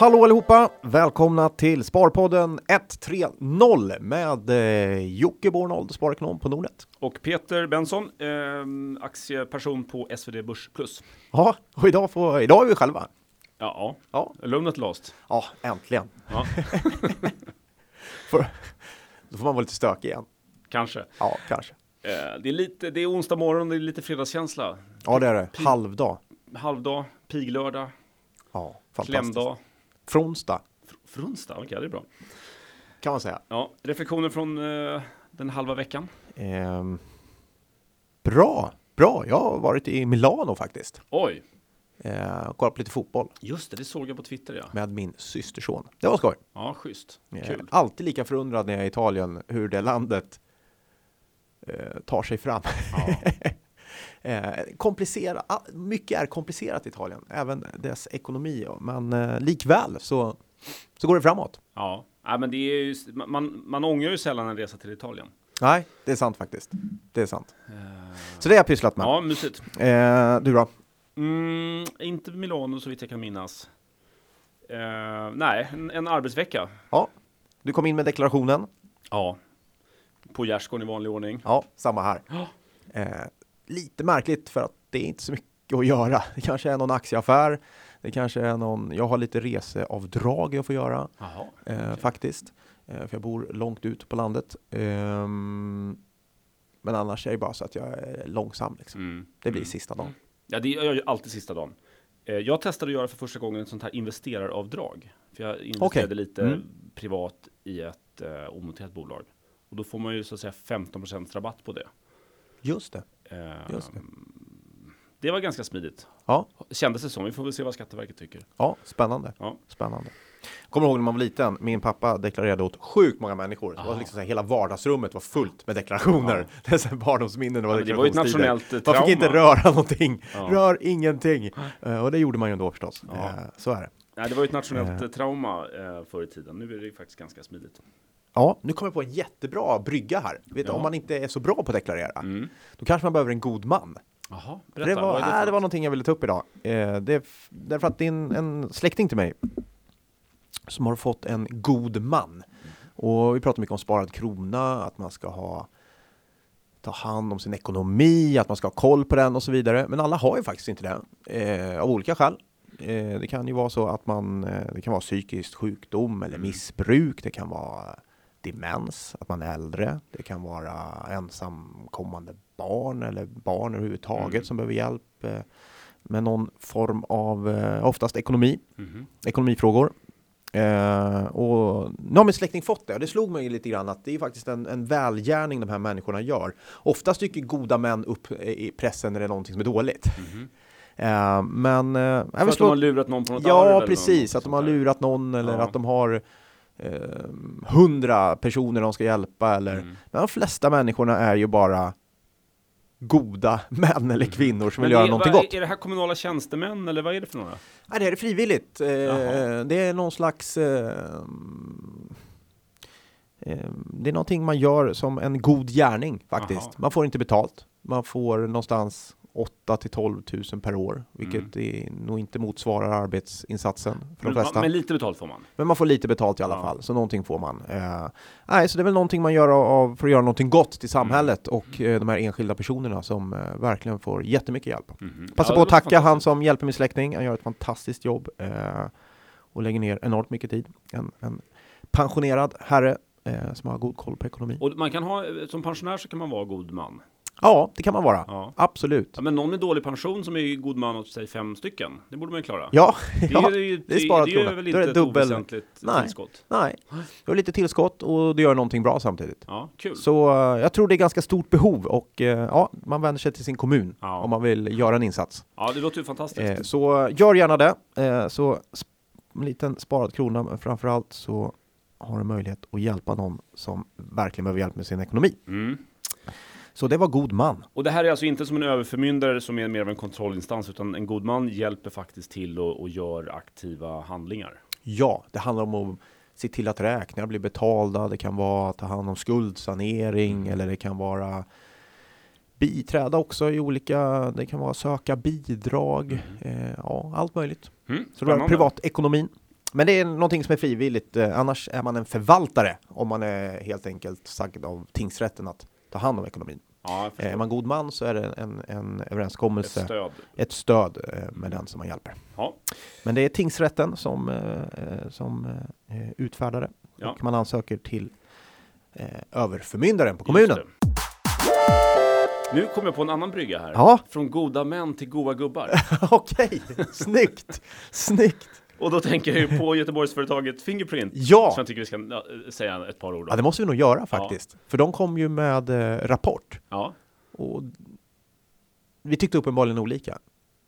Hallå allihopa! Välkomna till Sparpodden 130 med eh, Jocke Bornold, sparekonom på Nordnet. Och Peter Benson, eh, aktieperson på SvD Börs Plus. Ja, och idag, får, idag är vi själva. Ja, Ja, lugnet lost. ja äntligen. Ja, För, då får man vara lite stökig igen. kanske. Ja, kanske. Eh, det, är lite, det är onsdag morgon, det är lite fredagskänsla. Ja, det är det. Halvdag. Halvdag, piglördag, Ja, fantastiskt. klämdag. Fronsdag Fr- Fronsdag, okej det är bra. kan man säga. Ja, reflektioner från eh, den halva veckan. Ehm, bra, bra. Jag har varit i Milano faktiskt. Oj, Eh, kollat på lite fotboll just det, det såg jag på Twitter ja. med min systerson. Det var skoj. Ja, schysst. Kul. alltid lika förundrad när jag är i Italien hur det landet eh, tar sig fram. Ja. eh, komplicera, ah, mycket är komplicerat i Italien, även dess ekonomi. ja. Men eh, likväl så, så går det framåt. ja. Nej, men det är ju, man, man ångrar ju sällan en resa till Italien. Nej, det är sant faktiskt. Det är sant. Eh, Så det har jag pysslat med. ja, mysigt. Eh, du då? Mm, inte Milano så vitt jag kan minnas. Eh, nej, en, en arbetsvecka. Ja, du kom in med deklarationen. Ja. På gärdsgården i vanlig ordning. Ja, samma här. Ja. Eh, lite märkligt för att det är inte så mycket att göra. Det kanske är någon aktieaffär. Det kanske är någon, jag har lite reseavdrag jag får göra. Jaha. eh, faktiskt. Eh, för jag bor långt ut på landet. Ehm, men annars är det bara så att jag är långsam. Liksom. Mm. Det blir Mm. sista dagen. Ja, det gör jag ju alltid sista dagen. Eh, jag testade att göra för första gången ett sånt här investeraravdrag. För jag investerade Okej. lite Mm. privat i ett eh, onoterat bolag. Och då får man ju så att säga 15% rabatt på det. Just det. Just det. det var ganska smidigt. Ja, Kändes det som. Vi får väl se vad Skatteverket tycker. ja spännande. Ja. spännande. Kommer ihåg när man var liten, min pappa deklarerade åt sjukt många människor. Det var Aha. liksom så här, hela vardagsrummet var fullt med deklarationer. Ja. Det är så här barndomsminnen. Ja, men det var ett nationellt eh, Man fick inte trauma. röra någonting. Ja. Rör ingenting. Eh, och det gjorde man ju ändå förstås. Ja. Eh, så är det. Nej, det var ju ett nationellt eh, trauma förr i tiden. Nu är det faktiskt ganska smidigt. Ja, nu kommer jag på en jättebra brygga här. Vet, Ja. Om man inte är så bra på att deklarera, Mm. då kanske man behöver en god man. För berätta. det, var, det, äh, det var något? någonting jag ville ta upp idag. Eh, det därför att det är en, en släkting till mig som har fått en god man. Och vi pratar mycket om sparad krona, att man ska ha ta hand om sin ekonomi, att man ska ha koll på den och så vidare. Men alla har ju faktiskt inte det, eh, av olika skäl. Eh, det kan ju vara så att man, eh, det kan vara psykisk sjukdom eller Mm. missbruk, det kan vara demens, att man är äldre, det kan vara ensamkommande barn eller barn överhuvudtaget Mm. som behöver hjälp eh, med någon form av, eh, oftast ekonomi, Mhm. ekonomifrågor. Eh, och nu har min släkting fått det och det slog mig lite grann att det är faktiskt en, en välgärning de här människorna gör. Oftast dyker goda män upp i pressen när det är någonting som är dåligt. Mhm. Eh, men eh, För att de slå... har lurat någon på något Ja, precis. Att de har lurat någon eller Ja. att de har eh, hundra personer de ska hjälpa eller Mm. men de flesta människorna är ju bara goda män eller kvinnor som Men vill göra är, någonting vad- gott. Är det här kommunala tjänstemän eller vad är det för några? Nej, det är frivilligt. Eh, det är någon slags... Eh, eh, det är någonting man gör som en god gärning faktiskt. Jaha. Man får inte betalt. Man får någonstans 8 till 12 000 per år, vilket Mm. är, nog inte motsvarar arbetsinsatsen för de Men, flesta. men lite betalt får man. Men man får lite betalt i alla Ja. fall, så någonting får man. Eh, nej, så det är väl någonting man gör av, för att göra någonting gott till samhället Mm. och eh, de här enskilda personerna som eh, verkligen får jättemycket hjälp. Mhm. Passa Ja, på att tacka han som hjälper min släkting. Han gör ett fantastiskt jobb eh, och lägger ner enormt mycket tid. En, en pensionerad herre eh, som har god koll på ekonomi. Och man kan ha, som pensionär så kan man vara god man. Ja, det kan man vara. Ja. Absolut. ja men någon med dålig pension som är god man åt sig fem stycken. Det borde man ju klara. Ja, Det är, ja. ju- det är sparat det är krona. väl är inte det ett dubbel- oväsentligt Nej. tillskott. Nej, du har lite tillskott och du gör någonting bra samtidigt. Ja, kul. Så eh, jag tror det är ganska stort behov och eh, ja, man vänder sig till sin kommun Ja. om man vill göra en insats. Ja, det låter ju fantastiskt. Eh, så gör gärna det. Så en liten sparad krona, men framförallt så har du möjlighet att hjälpa någon som verkligen behöver hjälp med sin ekonomi. Mm. Så det var god man. Och det här är alltså inte som en överförmyndare som är mer av en kontrollinstans, utan en god man hjälper faktiskt till och, och gör aktiva handlingar. Ja, det handlar om att se till att räkningar blir betalda. Det kan vara att ta hand om skuldsanering eller det kan vara biträda också i olika, det kan vara söka bidrag, eh, ja allt möjligt. Mm, Så det var spännande. privatekonomin. Men det är någonting som är frivilligt, eh, annars är man en förvaltare om man är helt enkelt sagd av tingsrätten att ta hand om ekonomin. Ja, Eh. Är man god man så är det en, en Ett överenskommelse, ett, stöd. stöd eh, med den som man hjälper. Ja, Men det är tingsrätten som, eh, som utfärdar det Ja. och man ansöker till överförmyndaren på kommunen. Nu kommer jag på en annan brygga här. Ja, Från goda män till goa gubbar. okej, snyggt, snyggt. Och då tänker jag ju på Göteborgsföretaget Fingerprint. Ja, Som jag tycker vi ska ja, säga ett par ord ja, om. det måste vi nog göra faktiskt. För de kom ju med eh, rapport Ja, och vi tyckte uppenbarligen olika.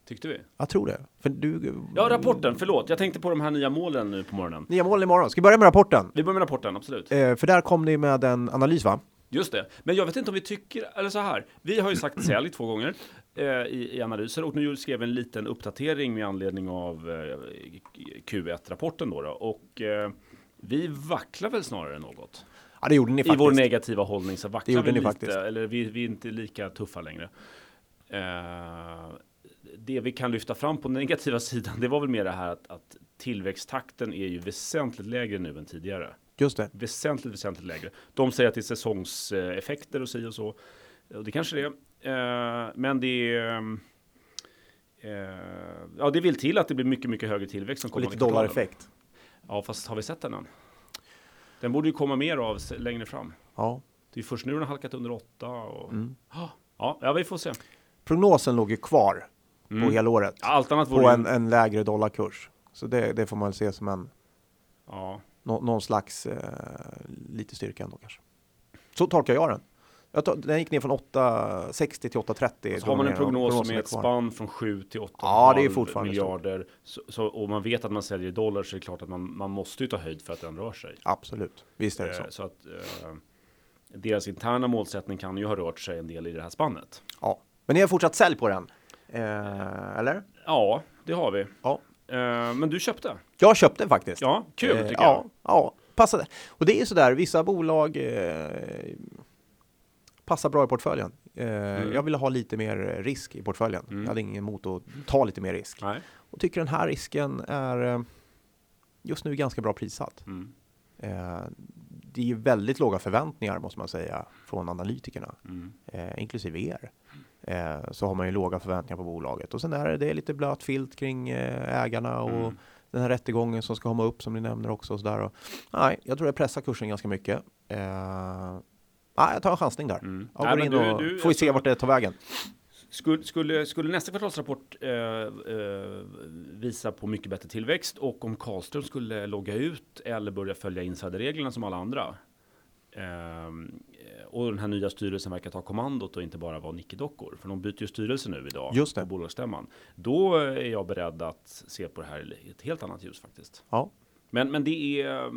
tyckte vi. Jag tror det. För du, Ja, rapporten, förlåt. Jag tänkte på de här nya målen nu på morgonen. Nya mål imorgon. Ska vi börja med rapporten? Vi börjar med rapporten, absolut. Eh, för där kom ni med en analys va? Just det. Men jag vet inte om vi tycker, eller så här. Vi har ju sagt sälj två gånger eh, i, i analyser och nu skrev en liten uppdatering med anledning av eh, Q1-rapporten då, då. Och eh, vi vacklar väl snarare något. Ja, det gjorde ni I faktiskt. vår negativa hållning så Det vacklar gjorde vi ni lite, faktiskt. eller vi, vi är inte lika tuffa längre. Eh, det vi kan lyfta fram på den negativa sidan, det var väl mer det här att, att tillväxttakten är ju väsentligt lägre nu än tidigare. Just det. Väsentligt, väsentligt lägre. De säger att det är säsongseffekter och si och så. Och det kanske det är. Eh, men det är... eh, ja, det vill till att det blir mycket, mycket högre tillväxt som Och kommer lite dollareffekt. Ja, fast har vi sett den än? Den borde ju komma mer av längre fram. Ja. Det är först nu den har halkat under åtta. Och... Mm. Ja, ja, vi får se. Prognosen låg ju kvar Mm. på hela året. Allt annat På en, en lägre dollarkurs. Så det, det får man se som en, Ja. nå, någon slags eh, lite styrka ändå kanske. Så tolkar jag den. Jag tar, den gick ner från 8,60 till 8,30. Så har man en prognos som är ett spann från 7 till 8 Ja, det är fortfarande miljarder. Så, så, och man vet att man säljer dollar så är det klart att man, man måste ju ta höjd för att den rör sig. Absolut, visst är det så. Eh, så att eh, deras interna målsättning kan ju ha rört sig en del i det här spannet. Ja. Men ni har fortsatt sälj på den? Eh, eller? Ja, det har vi. Ja. Eh, men du köpte? Jag köpte faktiskt. Ja, kul Eh, tycker ja, jag. Ja, passade. Och det är ju sådär, vissa bolag eh, passar bra i portföljen. Eh, Mm. Jag ville ha lite mer risk i portföljen. Mm. Jag hade ingen emot att ta lite mer risk. Nej. Och tycker den här risken är eh, just nu ganska bra prissatt. Mm. Eh, det är ju väldigt låga förväntningar måste man säga från analytikerna, Mm. eh, inklusive er. Så har man ju låga förväntningar på bolaget och sen är det, lite blöt filt kring ägarna och Mm. den här rättegången som ska komma upp som ni nämner också. Och så där. Och, nej, jag tror det pressar kursen ganska mycket. Eh, nej, jag tar en chansning där. Mm. Jag Nej, går men in och du- får vi se alltså- vart det tar vägen. Skulle, skulle, skulle nästa kvartalsrapport eh, eh, visa på mycket bättre tillväxt och om Karlström skulle logga ut eller börja följa insiderreglerna som alla andra ehm, och den här nya styrelsen verkar ta kommandot och inte bara vara nickedockor för de byter ju styrelse nu idag Just det. på bolagsstämman. Då är jag beredd att se på det här i ett helt annat ljus faktiskt. Ja. Men, men det är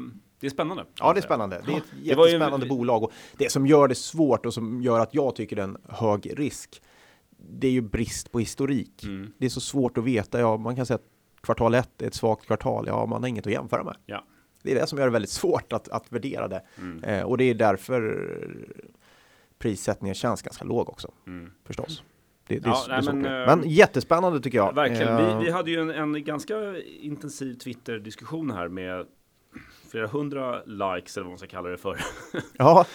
det är spännande. Ja, det är spännande. Det är ett Det var ju jättespännande bolag. Och det som gör det svårt och som gör att jag tycker det är en hög risk, det är ju brist på historik. Mm. Det är så svårt att veta. Ja, man kan säga att kvartal ett är ett svagt kvartal. Ja, man har inget att jämföra med. Ja. Det är det som gör det väldigt svårt att, att värdera det. Mm. Eh, och det är därför prissättningen känns ganska låg också, Mm. förstås. Det, det, Ja, är, det nej, men, det eh, men jättespännande tycker jag. Verkligen. Eh, Vi, vi hade ju en, en ganska intensiv Twitter-diskussion här med flera hundra likes eller vad man ska kalla det för. Ja,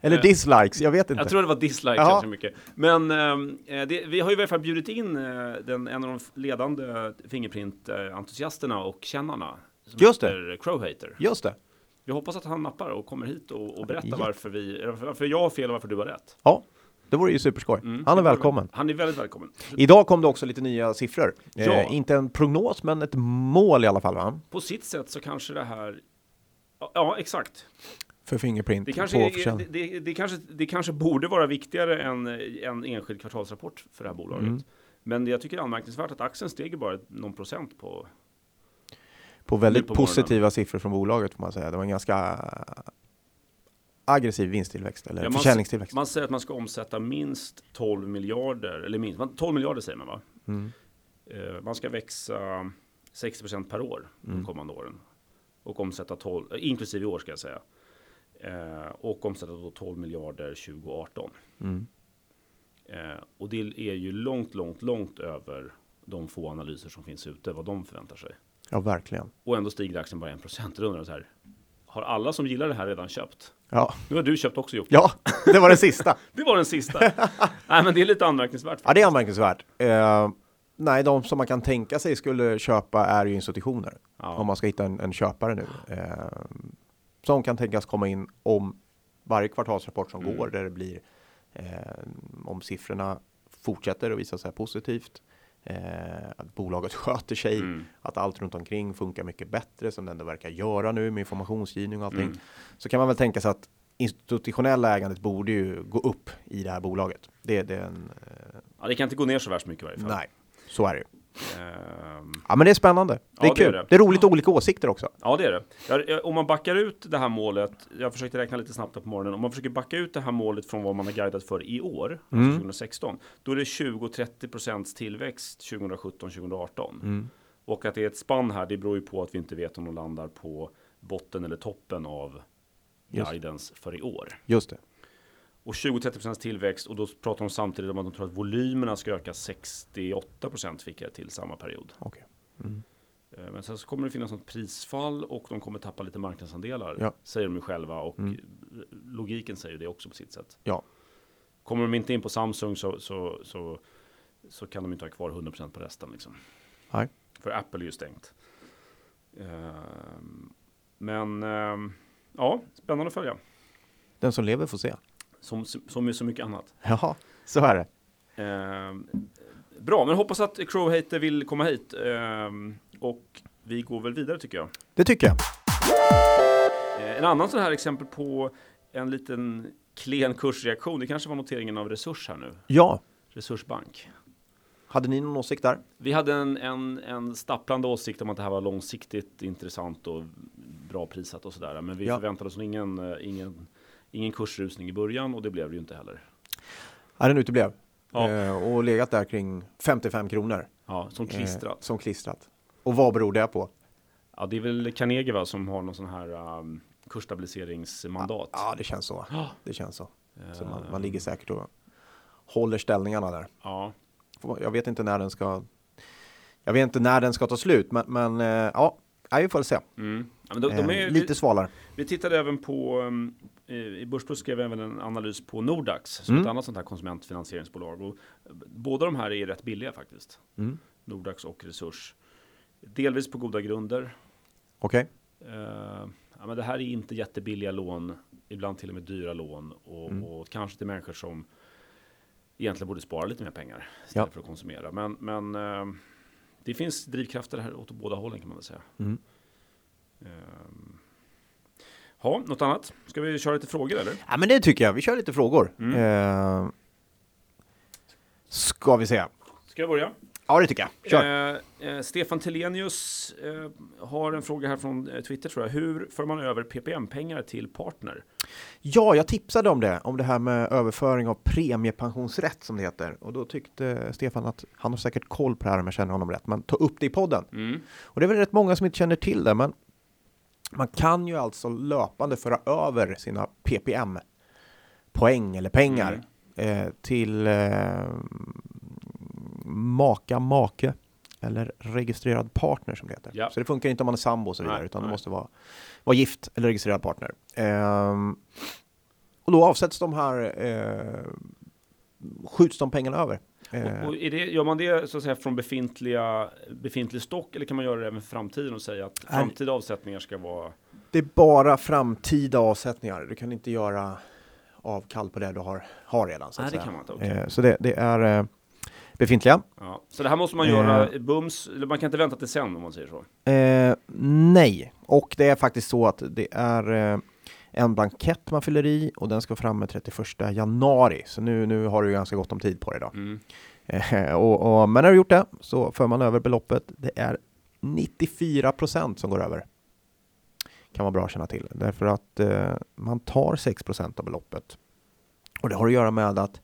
eller Eh, dislikes, jag vet inte. Jag tror det var dislikes Ja. ganska mycket. Men ehm, eh, det, vi har ju i alla fall bjudit in eh, den, en av de ledande Fingerprint-entusiasterna och kännarna. Som Just det. Crowhater. Just det. Vi hoppas att han nappar och kommer hit och, och berättar Ja. varför, vi, varför jag har fel och varför du har rätt. Ja, det vore ju superskoj. Mm. Han är välkommen. Han är väldigt välkommen. Idag kom det också lite nya siffror. Ja. Eh, inte en prognos, men ett mål i alla fall va? På sitt sätt så kanske det här Ja, exakt. För Fingerprint Det kanske, är, det, det, det, kanske, det kanske borde vara viktigare än en enskild kvartalsrapport för det här bolaget. Mm. Men jag tycker det är anmärkningsvärt att aktien steg bara någon procent på. På väldigt på morgonen. positiva siffror från bolaget får man säga. Det var en ganska aggressiv vinsttillväxt eller Ja, man- försäljningstillväxt. Man säger att man ska omsätta minst 12 miljarder, eller minst, man- 12 miljarder säger man va? Mm. Eh, Man ska växa 60% per år de Mm. kommande åren. Och omsätta 12, eh, inklusive i år ska jag säga. Eh, Och omsätta då 12 miljarder 2018. Mm. Eh, och det är ju långt, långt, långt över de få analyser som finns ute, vad de förväntar sig. Ja, verkligen. Och ändå stiger aktien bara 1%. Då undrar så här, har alla som gillar det här redan köpt? Ja, Nu har du köpt också Jocke. ja det var det sista. Det var den sista. Nej, men det är lite anmärkningsvärt. Ja, det är anmärkningsvärt. Eh, nej, de som man kan tänka sig skulle köpa är ju institutioner. Ja. Om man ska hitta en, en köpare nu. Eh, som kan tänkas komma in om varje kvartalsrapport som Mm. går där det blir eh, om siffrorna fortsätter att visa sig positivt. Eh, att bolaget sköter sig, Mm. att allt runt omkring funkar mycket bättre som det ändå verkar göra nu med informationsgivning och allting. Mm. Så kan man väl tänka sig att institutionella ägandet borde ju gå upp i det här bolaget. Det, det är en, eh, Ja, det kan inte gå ner så värst mycket i varje fall. nej, så är det ju. Ehm, Ja, men det är spännande. Det Ja, är det är kul. det. Det är roligt olika åsikter också. Ja, det är det. Om man backar ut det här målet, jag försökte räkna lite snabbt på morgonen, om man försöker backa ut det här målet från vad man har guidat för i år, Mm. alltså 2016, då är det 20-30 procents tillväxt 2017-2018. Mm. Och att det är ett spann här, det beror ju på att vi inte vet om de landar på botten eller toppen av Just. guidance för i år. Just det. Och 20-30 procents tillväxt och då pratar de samtidigt om att de tror att volymerna ska öka 68 procent fick jag till samma period. Okej. Mm. Eh, Men sen så kommer det finnas något prisfall och de kommer tappa lite marknadsandelar, Ja. säger de ju själva. Och Mm. logiken säger det också på sitt sätt. Ja. Kommer de inte in på Samsung så, så, så, så kan de inte ha kvar 100% på resten. Liksom. Nej. För Apple är ju stängt. Ehm, Men ehm, ja, spännande att följa. Den som lever får se. Som, som med så mycket annat. Jaha, så är det. Ehm, bra, men hoppas att Crowhater vill komma hit. Ehm, och vi går väl vidare tycker jag. Det tycker jag. Eh, En annan sån här exempel på en liten klen kursreaktion, det kanske var noteringen av Resurs här nu, Ja. Resursbank. Hade ni någon åsikt där? Vi hade en, en, en stapplande åsikt om att det här var långsiktigt intressant och bra prissatt och sådär. Men vi Ja. förväntade oss ingen, eh, ingen, ingen kursrusning i början och det blev det ju inte heller. Ja, den uteblev. Ja. Eh, och legat där kring 55 kronor. Ja, som Eh, klistrat. som klistrat. Och vad beror det på? Ja, det är väl Carnegie va, som har någon sån här um, kursstabiliseringsmandat. Ja, det känns så. Ja. Det känns så. Så man, Eh, man ligger säkert och håller ställningarna där. Ja, Jag vet inte när den ska Jag vet inte när den ska ta slut, men, men eh, ja, ja, vi får se. mm. ja de, de Eh, är, lite svalare. Vi tittade även på, um, i Börsplus skrev även en analys på Nordax, som Mm. ett annat sånt här konsumentfinansieringsbolag. Och eh, båda de här är rätt billiga faktiskt. Mm. Nordax och Resurs. Delvis på goda grunder. Okej, Eh, ja, men det här är inte jättebilliga lån, ibland till och med dyra lån. Och, Mm. och kanske till människor som egentligen borde spara lite mer pengar istället Ja. för att konsumera. Men, men eh, det finns drivkrafter här åt båda hållen kan man väl säga. Mm. Ehm. Ja, något annat? Ska vi köra lite frågor eller? ja, men det tycker jag. Vi kör lite frågor. Mm. Eh, ska vi se. Ska jag börja? Ja, det tycker jag. Kör. Eh, eh, Stefan Telenius eh, har en fråga här från eh, Twitter tror jag. Hur för man över PPM-pengar till partner? Ja, jag tipsade om det, om det här med överföring av premiepensionsrätt som det heter. Och då tyckte Stefan att han har säkert koll på det här om jag känner honom rätt, men ta upp det i podden. Mm. Och det är väl rätt många som inte känner till det, men man kan ju alltså löpande föra över sina PPM-poäng eller pengar Mm. eh, till eh, maka, make eller registrerad partner som det heter. Ja. Så det funkar inte om man är sambo och så vidare, Nej, utan nej. det måste vara, vara gift eller registrerad partner. Ehm, och då avsätts de här, eh, skjuts de pengarna över. Eh, Och, och är det, gör man det så att säga från befintliga, befintlig stock eller kan man göra det även för framtiden och säga att framtida avsättningar ska vara Det är bara framtida avsättningar. Du kan inte göra avkall på det du har, har redan. Så, Nej, det kan man inte, okej. Eh, så det, det är eh, befintliga. Ja. Så det här måste man Eh. göra bums, eller man kan inte vänta till sen om man säger så. Eh, nej, och det är faktiskt så att det är eh, en blankett man fyller i och den ska fram med 31 januari. Så nu, nu har du ganska gott om tid på dig då. Mm. Eh, och, och, men när du gjort det så för man över beloppet. Det är 94 procent som går över. Kan vara bra att känna till. Därför att eh, man tar 6 procent av beloppet. Och det har att göra med att eh,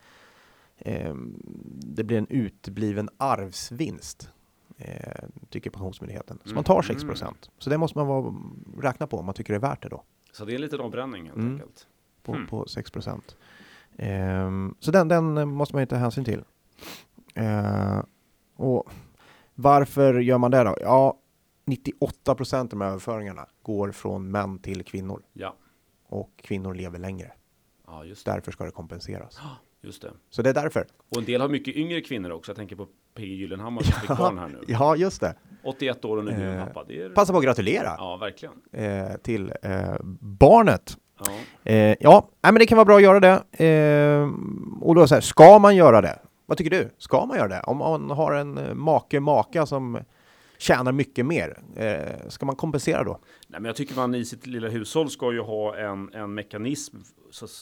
det blir en utbliven arvsvinst. Eh, tycker Pensionsmyndigheten. Så Mm. man tar 6 procent. Så det måste man vara, räkna på om man tycker det är värt det då Så det är en liten avbränning helt Mm. enkelt. på, Hmm. på 6 procent. Ehm, så den, den eh, måste man ju ta hänsyn till. Eh, och varför gör man det då? Ja, 98 procent av de här överföringarna går från män till kvinnor Ja, och kvinnor lever längre. ja. Därför ska det kompenseras. Just det. Så det är därför. Och en del har mycket yngre kvinnor också. Jag tänker på PG Gyllenhammar som fick barn här nu. Ja, just det. 81 år och nu är Eh, pappa. Det är... Passa på att gratulera Ja, verkligen. eh, till eh, barnet. Ja. Eh, ja, men det kan vara bra att göra det. Eh, och då så här, ska man göra det? Vad tycker du? Ska man göra det? Om man har en eh, make, maka som tjänar mycket mer, eh, ska man kompensera då? Nej, men jag tycker man i sitt lilla hushåll ska ju ha en, en mekanism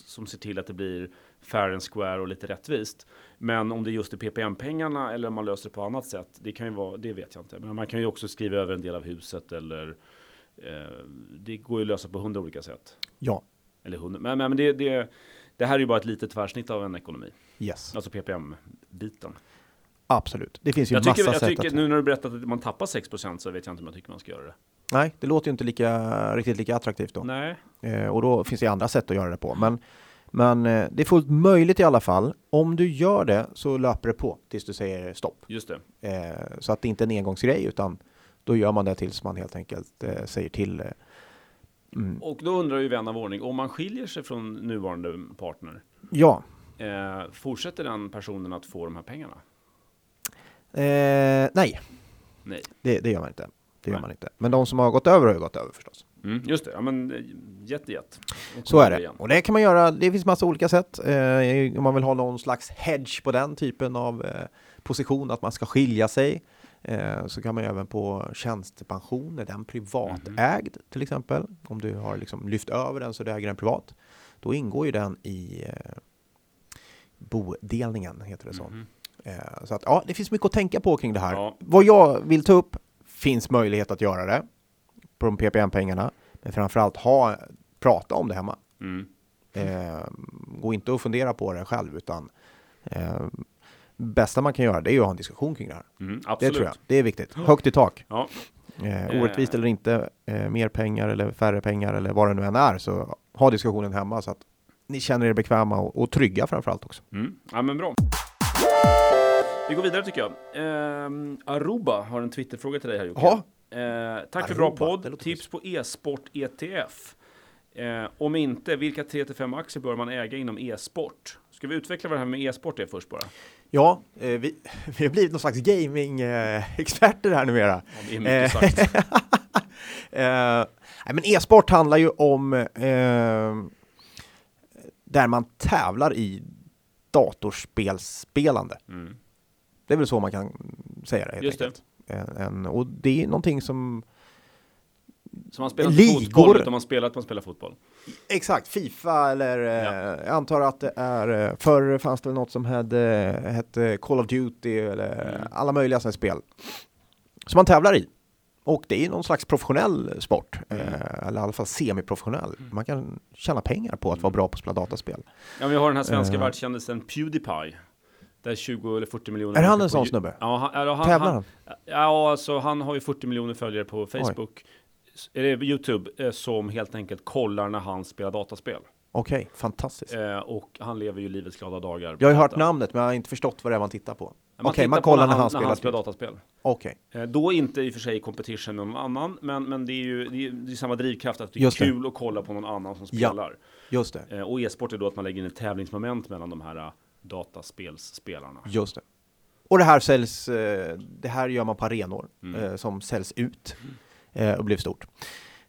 som ser till att det blir fair and square och lite rättvist. Men om det just är PPM-pengarna eller om man löser det på annat sätt, det kan ju vara, det vet jag inte. Men man kan ju också skriva över en del av huset eller eh, det går ju att lösa på hundra olika sätt. Ja, Eller hundra, men, men men det, det, det här är ju bara ett litet tvärsnitt av en ekonomi, yes, alltså PPM-biten. absolut. Det finns ju Jag massa tycker, jag sätt tycker att... nu när du berättat att man tappar 6% så vet jag inte om jag tycker man ska göra det. Nej, det låter ju inte lika, riktigt lika attraktivt då. Nej, Eh, och då finns det andra sätt att göra det på. Men, men eh, det är fullt möjligt i alla fall. Om du gör det så löper det på tills du säger stopp. just det. Eh, så att det inte är en engångsgrej utan då gör man det tills man helt enkelt eh, säger till. Eh, mm. Och då undrar ju vän av ordning, om man skiljer sig från nuvarande partner, Ja, eh, fortsätter den personen att få de här pengarna? eh, nej, Nej. det, det gör man inte. Det gör Nej. man inte. Men de som har gått över har ju gått över förstås. Mm, just det, ja men eh, jätte, Så är det. igen. Och det kan man göra. Det finns massa olika sätt. Eh, om man vill ha någon slags hedge på den typen av eh, position, att man ska skilja sig. Eh, så kan man även på tjänstepension, är den privatägd till exempel. Om du har liksom lyft över den så du äger den privat. Då ingår ju den i eh, bodelningen, heter det så. Eh, så att ja, det finns mycket att tänka på kring det här. Ja. Vad jag vill ta upp, finns möjlighet att göra det på de PPM-pengarna. Men framförallt ha, prata om det hemma. Mm. Eh, gå inte och fundera på det själv, utan eh, bästa man kan göra det är ju att ha en diskussion kring det här. Mm, Det tror jag. Det är viktigt. Högt i tak. Ja. Eh, orättvist eller inte, eh, mer pengar eller färre pengar eller vad det nu än är, så ha diskussionen hemma så att ni känner er bekväma och, och trygga framförallt också. Mm. ja, men bra. Vi går vidare tycker jag. Ehm, Aruba har en Twitterfråga till dig här Jocke. Eh, tack för bra det podd. Tips på e-sport ETF. Eh, om inte, vilka 3-5 aktier bör man äga inom e-sport? Ska vi utveckla vad det här med e-sport är först bara? Ja, eh, vi, vi har blivit någon slags gaming-experter här numera. Ja, det är mycket Eh, sagt. Eh, nej, men e-sport handlar ju om eh, där man tävlar i datorspelspelande. Mm. Det är väl så man kan säga det helt Just det. enkelt. En, en, och det är någonting som Så man spelar inte Ligor. fotboll utan man spelar att man spelar fotboll. Exakt, Fifa eller eh, Ja. jag antar att det är, eh, förr fanns det väl något som hette, hette Call of Duty eller Mm. alla möjliga sådana spel. Som man tävlar i. Och det är någon slags professionell sport, Mm. eh, eller i alla fall semiprofessionell. Man kan tjäna pengar på att vara bra på att spela dataspel. Ja, vi har den här svenska Eh. världskändisen Pewdiepie. Där 20 eller 40 miljoner. Är han en sån snubbe? Ja, han, eller han, Tävlar han, han? Ja, alltså han har ju 40 miljoner följare på Facebook. Eller Youtube eh, som helt enkelt kollar när han spelar dataspel. Okej, fantastiskt. Eh, och han lever ju livets glada dagar. Jag har ju hört namnet men jag har inte förstått vad det är man tittar på. Man Okej, tittar man kollar när han spelar. spelar dataspel. Okej, Eh, då inte i och för sig i competition med någon annan, men, men det är ju det är, det är samma drivkraft att det är Just det. kul att kolla på någon annan som Ja. spelar. just det. Eh, och e-sport är då att man lägger in ett tävlingsmoment mellan de här eh, dataspelsspelarna. Just det. Och det här säljs, eh, det här gör man på arenor Mm. eh, som säljs ut eh, och blir stort.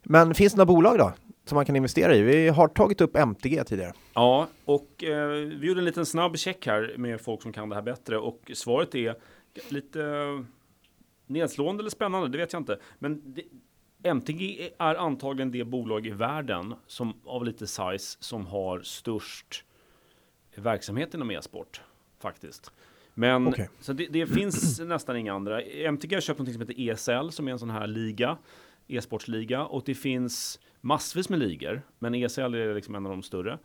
Men finns det några bolag då som man kan investera i? Vi har tagit upp MTG tidigare. Ja, och eh, vi gjorde en liten snabb check här med folk som kan det här bättre och svaret är lite nedslående eller spännande, det vet jag inte. Men det, MTG är antagligen det bolag i världen som av lite size som har störst verksamhet inom e-sport faktiskt. Men Okej. så det, det finns nästan inga andra. MTG har köpt något som heter ESL som är en sån här liga, e-sportsliga och det finns massvis med ligor, men ESL är liksom en av de större.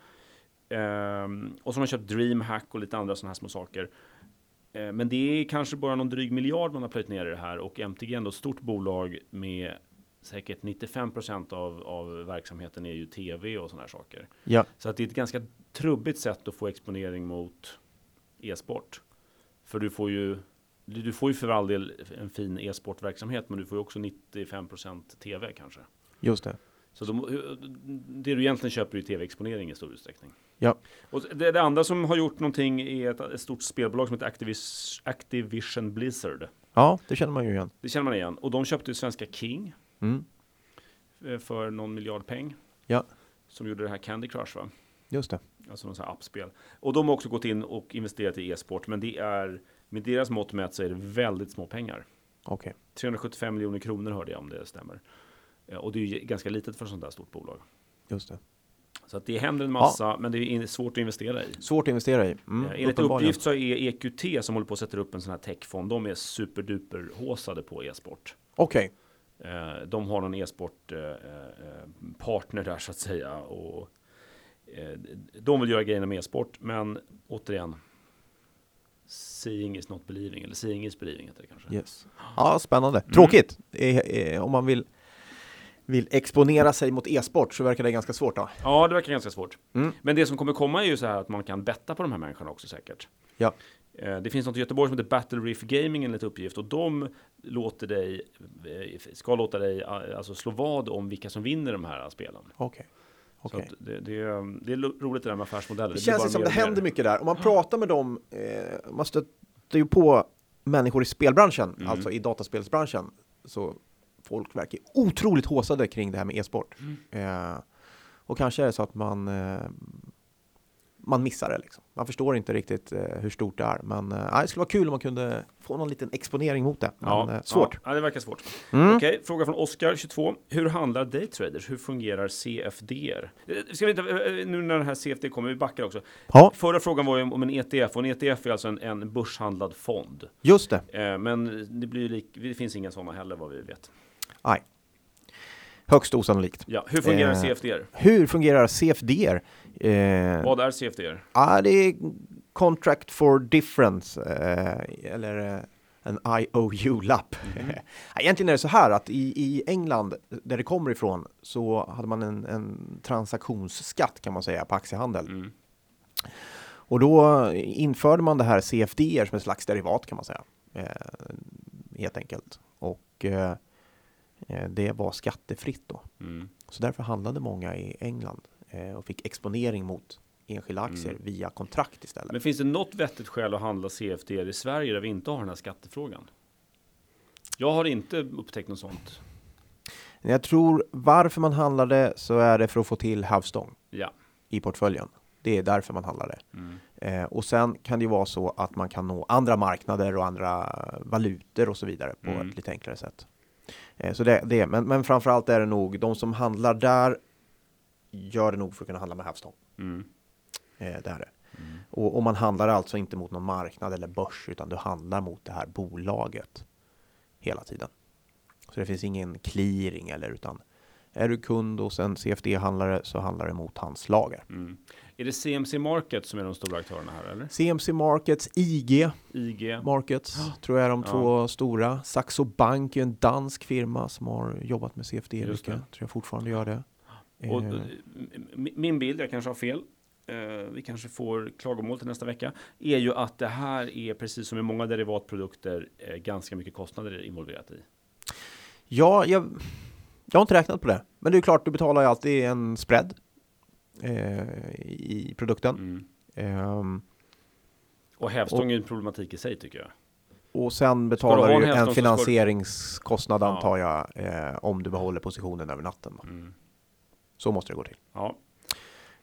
Ehm, och så har man köpt DreamHack och lite andra sådana här små saker. Ehm, men det är kanske bara någon dryg miljard man har plöjt ner i det här och MTG är ändå ett stort bolag med säkert 95 av, av verksamheten är ju tv och sådana här saker. Ja, Så att det är ett ganska trubbigt sätt att få exponering mot e-sport. För du får ju du får ju för all del en fin e-sportverksamhet, men du får ju också 95% TV kanske. Just det. Så de, det du egentligen köper är ju tv-exponering i stor utsträckning. Ja. Och det, det andra som har gjort någonting är ett, ett stort spelbolag som heter Activis, Activision Blizzard. Ja, det känner man ju igen. Det känner man igen. Och de köpte ju svenska King Mm. eh, för någon miljard peng. Ja. Som gjorde det här Candy Crush va? Just det. Alltså någon sån här appspel. Och de har också gått in och investerat i e-sport. Men det är, med deras mått mätt så är det väldigt små pengar. Okej. 375 miljoner kronor hörde jag om det stämmer. Eh, Och det är ju ganska litet för sånt där stort bolag. Just det. Så att det händer en massa, men det är svårt att investera i. Svårt att investera i. Mm, Eh, Enligt uppgift så är EQT som håller på att sätta upp en sån här techfond, de är superduper håsade på e-sport. Okej. Eh, De har någon e-sport partner där så att säga. Och de vill göra grejerna med e-sport, men återigen. Seeing is not believing, eller seeing is believing heter det kanske. Yes. Ja, spännande. Mm. Tråkigt. Eh, eh, om man vill, vill exponera sig mot e-sport så verkar det ganska svårt då. Ja, det verkar ganska svårt. Mm. Men det som kommer komma är ju så här att man kan betta på de här människorna också säkert. Ja. Eh, Det finns något i Göteborg som heter Battle Reef Gaming enligt uppgift och de låter dig, eh, ska låta dig eh, alltså slå vad om vilka som vinner de här spelen. Okej. Så Att det, det, är- det är roligt det där med affärsmodeller. Det blir känns som det händer mycket där. Om man pratar med dem, eh, man stöter ju på människor i spelbranschen, Mm. alltså i dataspelsbranschen, så folk verkar otroligt håsade kring det här med e-sport. Mm. Eh, och kanske är det så att man, eh, man missar det liksom. Man förstår inte riktigt eh, hur stort det är. Men eh, det skulle vara kul om man kunde få någon liten exponering mot det. Men Ja, eh, svårt. Ja, det verkar svårt. Mm. Okej, fråga från Oskar, 22. Hur handlar daytraders? Hur fungerar CFDR? Eh, Ska vi inte, eh, nu när den här CFD kommer, vi backar också. Ja, Förra frågan var ju om en ETF, och en ETF är alltså en, en börshandlad fond. just det. Eh, men det, blir lik, det finns inga sådana heller vad vi vet. Nej. Högst osannolikt. Ja, hur fungerar Eh, CFDR? Hur fungerar CFDR? Eh, Vad är CFDR? Ja, det är Contract for Difference, eh, eller eh, en IOU-lapp. Mhm. Egentligen är det så här att i, i England, där det kommer ifrån, så hade man en, en transaktionsskatt kan man säga på aktiehandel. Mm. Och då införde man det här CFDR som ett slags derivat kan man säga. Eh, helt enkelt. Och eh, det var skattefritt då. Mm. Så därför handlade många i England eh, och fick exponering mot enskilda aktier Mm. via kontrakt istället. Men finns det något vettigt skäl att handla CFDR i Sverige där vi inte har den här skattefrågan? Jag har inte upptäckt något sånt. Jag tror varför man handlar det så är det för att få till havstång Ja. i portföljen. Det är därför man handlar det. Mm. Eh, och sen kan det ju vara så att man kan nå andra marknader och andra valutor och så vidare på Mm. ett lite enklare sätt. Eh, så det, det men, men framförallt är det nog de som handlar där gör det nog för att kunna handla med havstång. Mm. Eh, det är det. Mm. Och, och man handlar alltså inte mot någon marknad eller börs utan du handlar mot det här bolaget hela tiden. Så det finns ingen clearing eller utan är du kund hos en CFD-handlare så handlar det mot hans lager. Mm. Är det CMC Market som är de stora aktörerna här eller? CMC Markets, IG IG? Markets tror jag är de Ja. två stora. Saxo Bank är en dansk firma som har jobbat med CFD mycket. Tror jag fortfarande gör det. Och, Eh, eh, min bild, jag kanske har fel, eh, vi kanske får klagomål till nästa vecka, är ju att det här är precis som i många derivatprodukter eh, ganska mycket kostnader involverat i. Ja, jag, jag har inte räknat på det. Men det är klart, du betalar ju alltid en spread eh, i produkten. Mm. Ehm, Och hävstång är en problematik i sig tycker jag. och sen betalar en du hävstång en du- finansieringskostnad Ja. antar jag, eh, om du behåller positionen över natten. Mm. Så måste det gå till. Ja.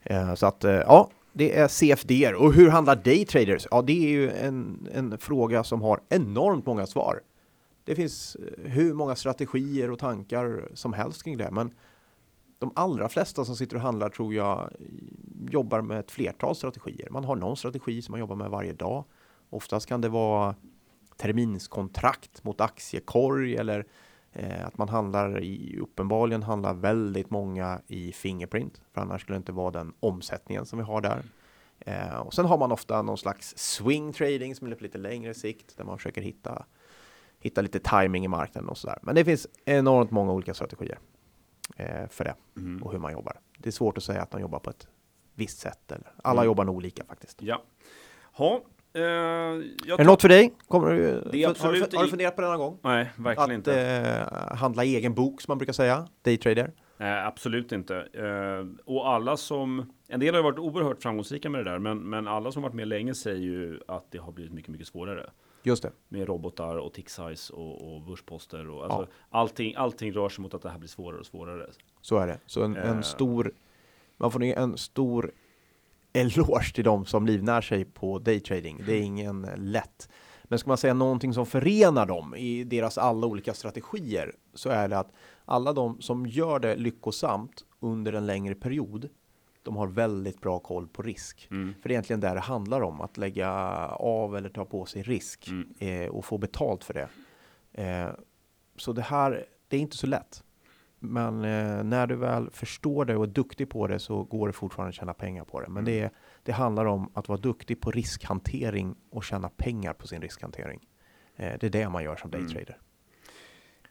Eh, så att, eh, ja, det är CFDR. Och hur handlar daytraders? Ja, det är ju en, en fråga som har enormt många svar. Det finns eh, hur många strategier och tankar som helst kring det, men de allra flesta som sitter och handlar tror jag jobbar med ett flertal strategier. Man har någon strategi som man jobbar med varje dag. Oftast kan det vara terminskontrakt mot aktiekorg eller eh, att man handlar i, uppenbarligen handlar väldigt många i Fingerprint, för annars skulle det inte vara den omsättningen som vi har där. Eh, och sen har man ofta någon slags swing trading som är på lite längre sikt där man försöker hitta, hitta lite timing i marknaden och sådär. Men det finns enormt många olika strategier för det Mm. och hur man jobbar. Det är svårt att säga att de jobbar på ett visst sätt. Eller, alla Mm. jobbar nog olika faktiskt. Ja. Ha. eh, Är det något för dig? Kommer du, Det är har, du, har du funderat på det någon gång? Nej, verkligen Att inte. eh, handla egen bok som man brukar säga, daytrader? Nej, absolut inte. Eh, och alla som, en del har varit oerhört framgångsrika med det där, men, men alla som varit med länge säger ju att det har blivit mycket, mycket svårare. Just det. Med robotar och tick size och, och börsposter och alltså, Ja. allting, allting rör sig mot att det här blir svårare och svårare. Så är det. Så en, Eh. en stor, man får en stor eloge till de som livnär sig på daytrading. Det är ingen lätt. Men ska man säga någonting som förenar dem i deras alla olika strategier så är det att alla de som gör det lyckosamt under en längre period, de har väldigt bra koll på risk. Mm. För det är egentligen där det handlar om, att lägga av eller ta på sig risk Mm. eh, och få betalt för det. Eh, så det här, det är inte så lätt. Men eh, när du väl förstår det och är duktig på det så går det fortfarande att tjäna pengar på det. Men det, är, det handlar om att vara duktig på riskhantering och tjäna pengar på sin riskhantering. Eh, det är det man gör som Mm. daytrader.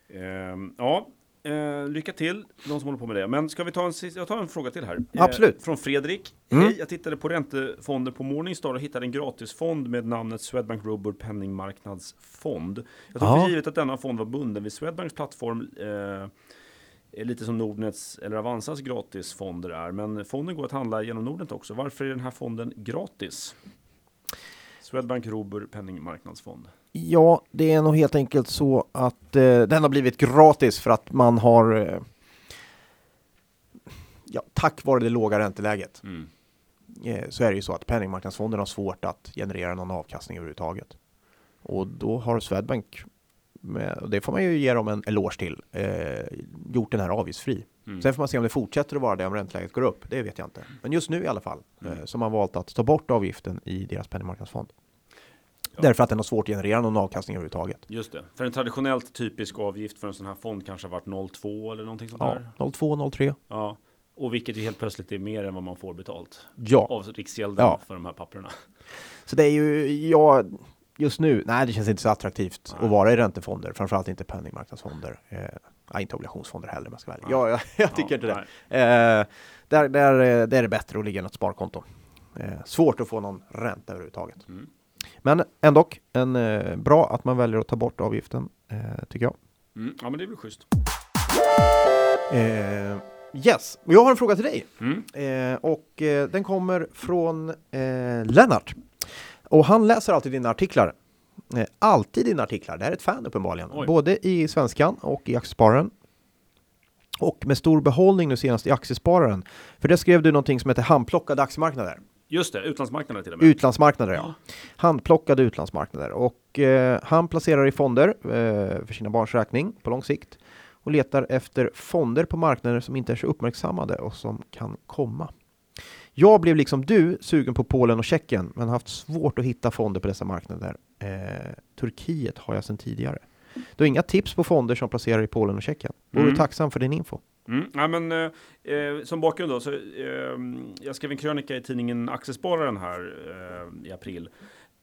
Ehm, ja, eh, lycka till de som håller på med det. Men ska vi ta en, jag tar en fråga till här. Eh, Absolut. från Fredrik. Mm. Hej, jag tittade på räntefonder på Morningstar och hittade en gratisfond med namnet Swedbank Robur Penningmarknadsfond. Jag tog Ja. för givet att denna fond var bunden vid Swedbanks plattform. Eh, lite som Nordnets eller Avanzas gratisfonder är. Men fonden går att handla genom Nordnet också. Varför är den här fonden gratis? Swedbank Robur Penningmarknadsfond. Ja, det är nog helt enkelt så att eh, den har blivit gratis för att man har eh, ja, tack vare det låga ränteläget Mm. eh, så är det ju så att penningmarknadsfonden har svårt att generera någon avkastning överhuvudtaget. Och då har Swedbank, med, och det får man ju ge dem en eloge till, eh, gjort den här avgiftsfri. Mm. Sen får man se om det fortsätter att vara det om ränteläget går upp. Det vet jag inte. Men just nu i alla fall Mm. eh, så har man valt att ta bort avgiften i deras penningmarknadsfond. Ja. Därför att den har svårt att generera någon avkastning överhuvudtaget. Just det. För en traditionellt typisk avgift för en sån här fond kanske har varit 0,2 eller någonting sånt Ja, där. 02, 03. Ja. Och vilket ju helt plötsligt är mer än vad man får betalt Ja, av Riksgälden Ja. för de här papperna. så det är ju, ja, just nu, nej det känns inte så attraktivt Nej. att vara i räntefonder, framförallt inte penningmarknadsfonder. Eh, nej, inte obligationsfonder heller om jag ska vara. Nej. Ja, jag, jag tycker inte det. Eh, där, där, eh, där är det bättre att ligga i något sparkonto. Eh, svårt att få någon ränta överhuvudtaget. Mm. Men ändå, en, eh, bra att man väljer att ta bort avgiften, eh, tycker jag. Mm. Ja, men det blir schysst. Eh, yes, och jag har en fråga till dig. Mm. Eh, och eh, den kommer från eh, Lennart. Och han läser alltid dina artiklar. Alltid dina artiklar. Det här är ett fan uppenbarligen. Oj. Både i Svenskan och i Aktiespararen. Och med stor behållning nu senast i Aktiespararen. För det skrev du någonting som heter handplockade aktiemarknader. Just det, utlandsmarknaden till och med. Utlandsmarknader, ja. Handplockade utlandsmarknader. Och eh, han placerar i fonder eh, för sina barns räkning på lång sikt. Och letar efter fonder på marknader som inte är så uppmärksammade och som kan komma. Jag blev liksom du sugen på Polen och Tjeckien, men haft svårt att hitta fonder på dessa marknader. Eh, Turkiet har jag sedan tidigare. Du har inga tips på fonder som placerar i Polen och Tjeckien. Vore Mm. tacksam för din info. Mm. Ja, men, eh, eh, som bakgrund då, så, eh, jag skrev en krönika i tidningen Aktiespararen här eh, i april.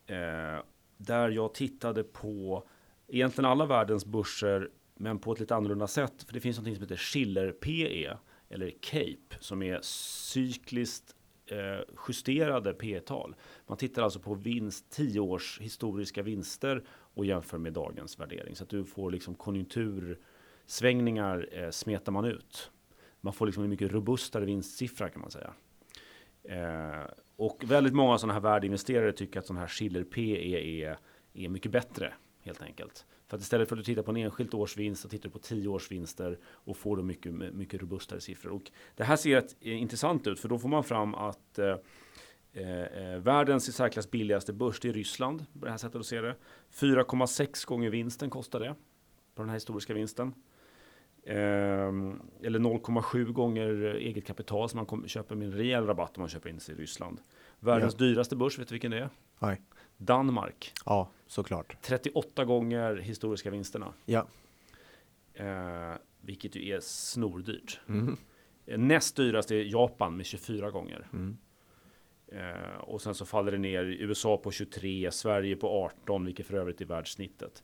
Eh, där jag tittade på egentligen alla världens börser, men på ett lite annorlunda sätt. För det finns något som heter Schiller PE, eller CAPE, som är cykliskt eh, justerade P-tal. Man tittar alltså på vinst, 10 års historiska vinster och jämför med dagens värdering. Så att du får liksom konjunktur Svängningar eh, smetar man ut. Man får liksom en mycket robustare vinstsiffra kan man säga. Eh, och väldigt många sådana här värdeinvesterare tycker att sådana här Schiller PE är, är mycket bättre helt enkelt. För att istället för att titta på en enskilt års vinst så tittar du på tio års vinster och får då mycket, mycket robustare siffror. Och det här ser eh, intressant ut för då får man fram att eh, Eh, världens i särklass billigaste börs det är Ryssland på det här sättet att se det. 4,6 gånger vinsten kostar det på den här historiska vinsten. Eh, eller 0,7 gånger eget kapital som man kom, köper med en rejäl rabatt om man köper in sig i Ryssland. Världens Ja. dyraste börs, vet du vilken det är? Nej. Danmark. Ja, såklart. 38 gånger historiska vinsterna. Ja. Eh, vilket ju är snordyrt. Mm. Eh, Näst dyrast är Japan med 24 gånger. Mm. Eh, och sen så faller det ner USA på 23, Sverige på 18, vilket för övrigt är världssnittet.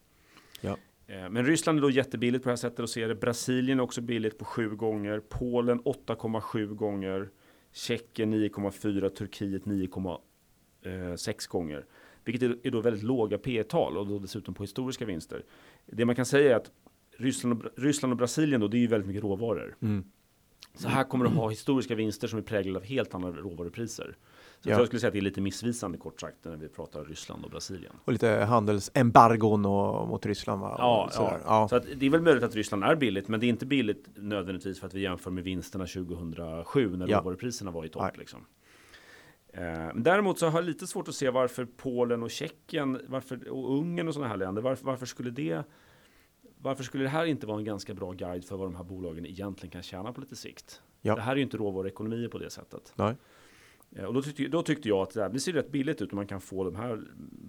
Ja. Eh, men Ryssland är då jättebilligt på det här sättet att se det. Brasilien är också billigt på 7 gånger. Polen 8,7 gånger. Tjeckien 9,4. Turkiet 9,6 gånger. vilket är, då väldigt låga P tal och då dessutom på historiska vinster. Det man kan säga är att Ryssland och, Ryssland och Brasilien då, det är ju väldigt mycket råvaror. Mm. Så här kommer du ha historiska vinster som är präglade av helt andra råvarupriser. Så Ja. jag skulle säga att det är lite missvisande kort sagt när vi pratar Ryssland och Brasilien. Och lite handelsembargon och, mot Ryssland va? Ja, sådär. ja. Så att det är väl möjligt att Ryssland är billigt, men det är inte billigt nödvändigtvis för att vi jämför med vinsterna 2007 när Ja. råvarupriserna var i topp. Liksom. Eh, däremot så har jag lite svårt att se varför Polen och Tjeckien varför, och Ungern och sådana här länder, varför, varför skulle det varför skulle det här inte vara en ganska bra guide för vad de här bolagen egentligen kan tjäna på lite sikt? Ja. Det här är ju inte råvaruekonomier på det sättet. Nej. Eh, Och då tyckte, då tyckte jag att det, här, det ser rätt billigt ut om man kan få de här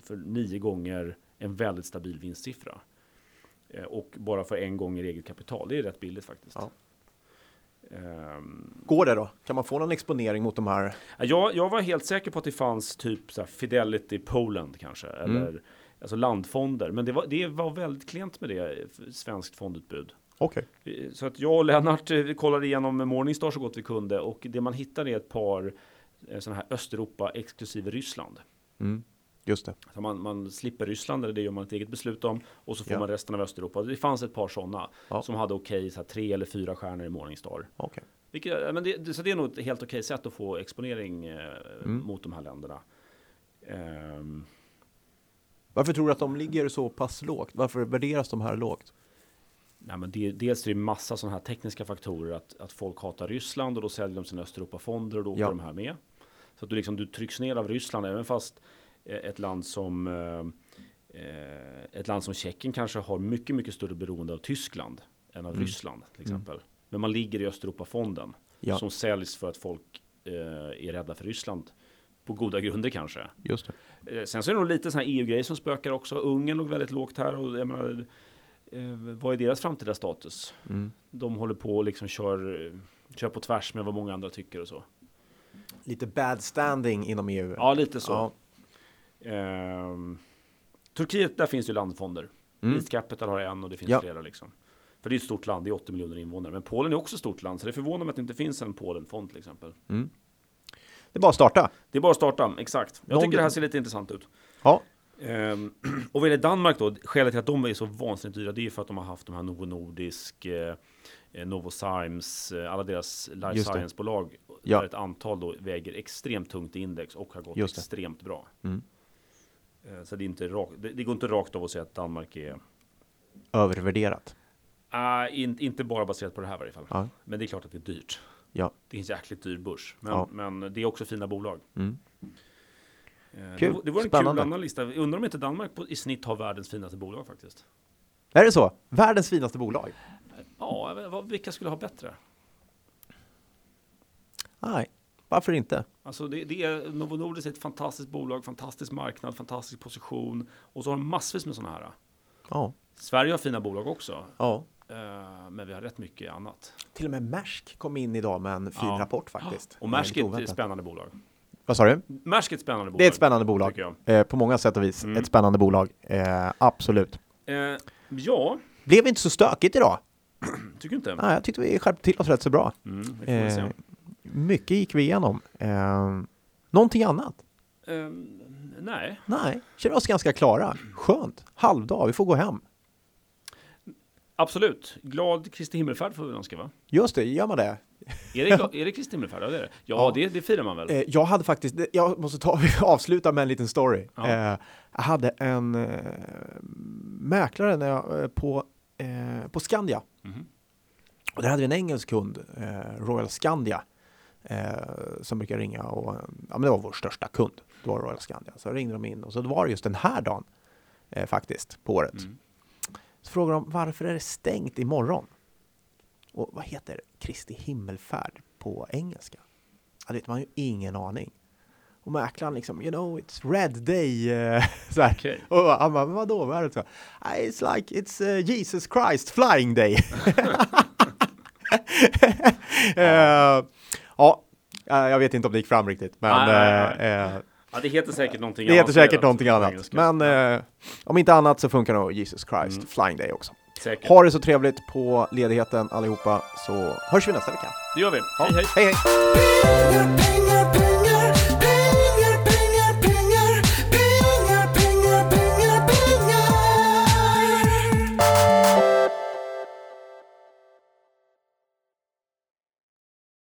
för nio gånger en väldigt stabil vinstsiffra. Eh, Och bara för en gång i eget kapital. Det är rätt billigt faktiskt. Ja. Ehm, Går det då? Kan man få någon exponering mot de här? ja, jag, jag var helt säker på att det fanns typ så Fidelity Poland kanske. Mm. Eller alltså landfonder. Men det var, det var väldigt klent med det, eh, svenskt fondutbud. Eh, Så att jag och Lennart kollade igenom Morningstar så gott vi kunde. Och det man hittar är ett par sådana här Östeuropa exklusive Ryssland. Mm. Just det. Så man, man slipper Ryssland, eller det gör man ett eget beslut om. Och så får Ja. man resten av Östeuropa. Det fanns ett par sådana Ja. som hade okej, så här, tre eller fyra stjärnor i Morningstar. Okej. Vilket, men det, så det är nog ett helt okej sätt att få exponering eh, Mm. mot de här länderna. Ehm, Varför tror du att de ligger så pass lågt? Varför värderas de här lågt? nej, men det, dels är det massa sådana här tekniska faktorer. Att, att folk hatar Ryssland och då säljer de sina Östeuropa-fonder och då åker Ja. de här med. Så att du, liksom, du trycks ner av Ryssland även fast eh, ett land som eh, eh, ett land som Tjeckien kanske har mycket, mycket större beroende av Tyskland än av Mm. Ryssland till exempel. Men man ligger i Östeuropa-fonden Ja. som säljs för att folk är rädda för Ryssland. På goda grunder kanske. Just det. Sen så är det nog lite sådana här EU-grejer som spökar också. Ungern låg väldigt lågt här och jag menar, vad är deras framtida status? Mm. De håller på och liksom kör, kör på tvärs med vad många andra tycker och så. Lite bad standing inom EU. Ja, lite så. Ja. Ehm, Turkiet, där finns ju landfonder. Mm. East Capital har en och det finns Ja. flera liksom. För det är ett stort land, det är 80 miljoner invånare. Men Polen är också ett stort land, så det förvånar mig att det inte finns en Polen-fond till exempel. Mm. Det är bara att starta. Det är bara att starta, exakt. Jag Någon- tycker det här ser lite intressant ut. Ja. Ehm, och vad gäller Danmark då, skälet till att de är så vansinnigt dyra, det är ju för att de har haft de här Novo Nordisk, eh, eh, Novozymes, eh, alla deras life science-bolag. Ja. Där ett antal då väger extremt tungt i index och har gått extremt bra. Mm. Eh, Så det, är inte rak, det, det går inte rakt av att säga att Danmark är, Övervärderat. uh, in, inte bara baserat på det här i varje fall. Ja. Men det är klart att det är dyrt. Ja. Det är en jäkligt dyr börs. Men, Ja. men det är också fina bolag. Mm. Eh, Kul. Det, det var en Spännande. kul annan lista. Jag Undrar om inte Danmark på, i snitt har världens finaste bolag faktiskt. Är det så? Världens finaste bolag? Ja, vad- vilka skulle ha bättre? Nej, varför inte? Alltså det, det är, Novo Nordisk är ett fantastiskt bolag, fantastisk marknad, fantastisk position. Och så har de massvis med sådana här. Ja. Sverige har fina bolag också. ja. eh, men vi har rätt mycket annat. Till och med Maersk kom in idag med en fin Ja. rapport faktiskt. Och Maersk är ett spännande bolag. Vad sa du? Maersk är ett spännande bolag. Det är ett spännande bolag. Eh, på många sätt och vis. Mm. Ett spännande bolag. Eh, absolut. Eh, ja, Blev inte så stökigt idag. tycker du inte? Nej, jag tyckte vi skärpte till oss rätt så bra. Mm, mycket gick vi igenom. Eh, någonting annat? Eh, nej, Nej, känner oss ganska klara. Skönt. Halvdag, vi får gå hem. absolut. Glad Kristi himmelfärd får vi önska va? Just det, gör man det? Är det, är det Kristi himmelfärd? Ja, det är det. Ja, Ja. Det, det firar man väl? Eh, jag hade faktiskt, jag måste ta, avsluta med en liten story. Ja. Eh, jag hade en eh, mäklare när jag, på, på Skandia. Mhm. Och där hade vi en engelsk kund, Royal Skandia, som brukar ringa och ja, men det var vår största kund. Det var Royal Skandia. Så ringde de in och så var det just den här dagen eh, faktiskt på året. Mm. Så frågade de varför är det stängt imorgon? Och vad heter Kristi himmelfärd på engelska? Ja, det man ju ingen aning. Och mäklaren liksom, you know, it's red day. eh, så här. Okej. Och han bara, vadå, vad är det? Så, "Ah, It's like, it's eh, Jesus Christ flying day. Eh, ja, eh, jag vet inte om det gick fram riktigt, men Nej, nej, nej. eh, eh, Ja, det heter säkert någonting det heter säkert någonting annat. Men eh, om inte annat så funkar nog Jesus Christ Mm. flying day också. Säkert. Ha det så trevligt på ledigheten allihopa så hörs vi nästa vecka. Det gör vi. Ja, Hej, hej. hej. hej.